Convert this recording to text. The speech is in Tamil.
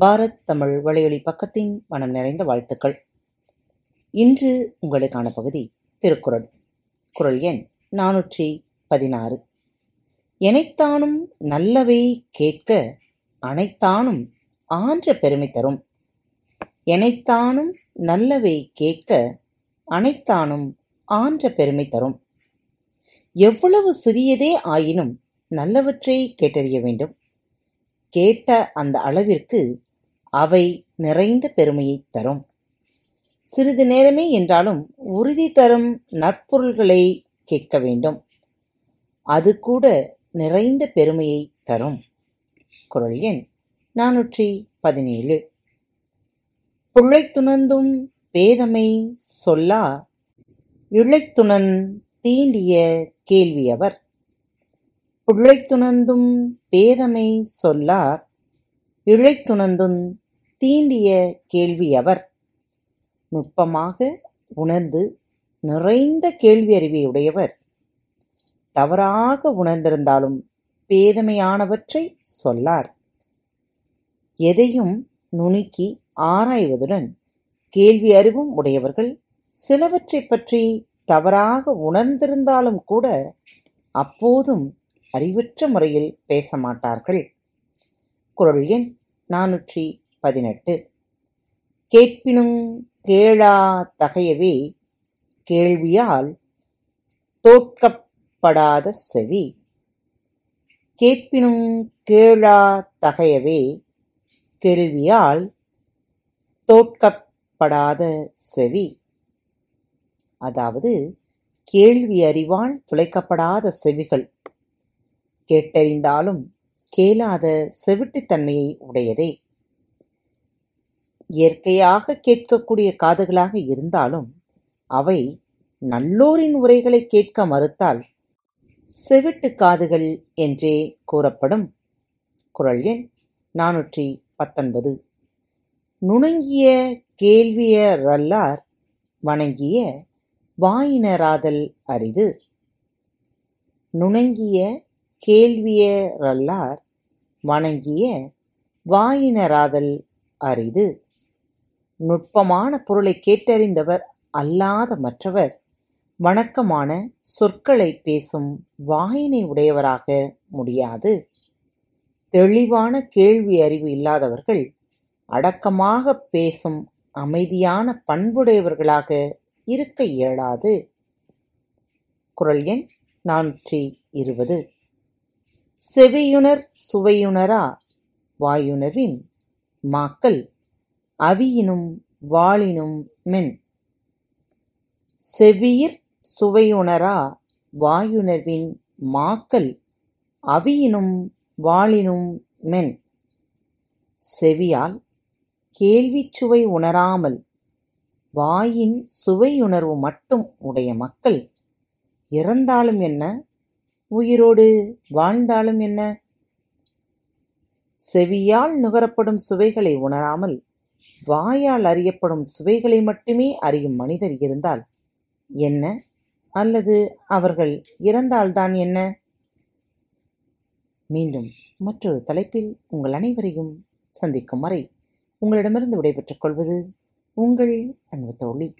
பாரத் தமிழ் வலையொலி பக்கத்தின் மனம் நிறைந்த வாழ்த்துக்கள். இன்று உங்களுக்கான பகுதி திருக்குறள். குரல் எண் நானூற்றி பதினாறு. எனைத்தானும் நல்லவை கேட்க அனைத்தானும் ஆன்ற பெருமை தரும். எனைத்தானும் நல்லவை கேட்க அனைத்தானும் ஆன்ற பெருமை தரும். எவ்வளவு சிறியதே ஆயினும் நல்லவற்றை கேட்டறிய வேண்டும். கேட்ட அந்த அளவிற்கு அவை நிறைந்த பெருமையைத் தரும். சிறிது நேரமே என்றாலும் உறுதி தரும் நற்பொருள்களை கேட்க வேண்டும். அது கூட நிறைந்த பெருமையை தரும். குரல் எண் நானூற்றி பதினேழு. புழைத்துணர்ந்தும் பேதமை சொல்லா இழைத்துணன் தீண்டிய கேள்வியவர். புழைத்துணர்ந்தும் பேதமை சொல்லார் இழைத்துணர்ந்தும் தீண்டிய கேள்வியவர் நுட்பமாக உணர்ந்து நிறைந்த கேள்வியறிவை உடையவர். தவறாக உணர்ந்திருந்தாலும் பேதமையானவற்றை சொல்லார். எதையும் நுணுக்கி ஆராய்வதுடன் கேள்வி அறிவும் உடையவர்கள் சிலவற்றைப் பற்றி தவறாக உணர்ந்திருந்தாலும் கூட அப்போதும் அறிவற்ற முறையில் பேச மாட்டார்கள். குரல் எண் நானூற்றி பதினெட்டு கேட்பினுங் கேளா தகையவே கேள்வியால் தோற்கப்படாத செவி. கேட்பினும் கேளா தகையவே கேள்வியால் தோற்கப்படாத செவி. அதாவது கேள்வி அறிவால் துளைக்கப்படாத செவிகள். கேட்டறிந்தாலும் கேளாத செவிட்டுத்தன்மையை உடையதே. இயற்கையாக கேட்கக்கூடிய காதுகளாக இருந்தாலும் அவை நல்லோரின் உரைகளை கேட்க மறுத்தால் செவிட்டு காதுகள் என்றே கூறப்படும். குரல் எண் நானூற்றி பத்தொன்பது. நுணங்கிய கேள்வியரல்லார் வணங்கிய வாயினராதல் அரிது. நுணங்கிய கேள்வியரல்லார் வணங்கிய வாயினராதல் அரிது. நுட்பமான பொருளை கேட்டறிந்தவர் அல்லாத மற்றவர். வணக்கமான சொற்களை பேசும் வாயினை உடையவராக முடியாது. தெளிவான கேள்வி அறிவு இல்லாதவர்கள் அடக்கமாக பேசும் அமைதியான பண்புடையவர்களாக இருக்க இயலாது. குரல் எண் நானூற்றி இருபது. செவியுணர் சுவையுணரா? வாயுணர்வின் மாக்கள் அவியினும் வாளினும் மென். செவியிற் சுவையுணரா? வாயுணர்வின் மாக்கள் அவியினும் வாளினும் மென். செவியால் கேள்விச் சுவை உணராமல் வாயின் சுவையுணர்வு மட்டும் உடைய மக்கள் இறந்தாலும் என்ன? உயிரோடு வாழ்ந்தாலும் என்ன? செவியால் நுகரப்படும் சுவைகளை உணராமல் வாயால் அறியப்படும் சுவைகளை மட்டுமே அறியும் மனிதர் இருந்தால் என்ன? அல்லது அவர்கள் இறந்தால்தான் என்ன? மீண்டும் மற்றொரு தலைப்பில் உங்கள் அனைவரையும் சந்திக்கும் வரை உங்களிடமிருந்து விடைபெற்றுக் கொள்வது உங்கள் அன்பு தோழி.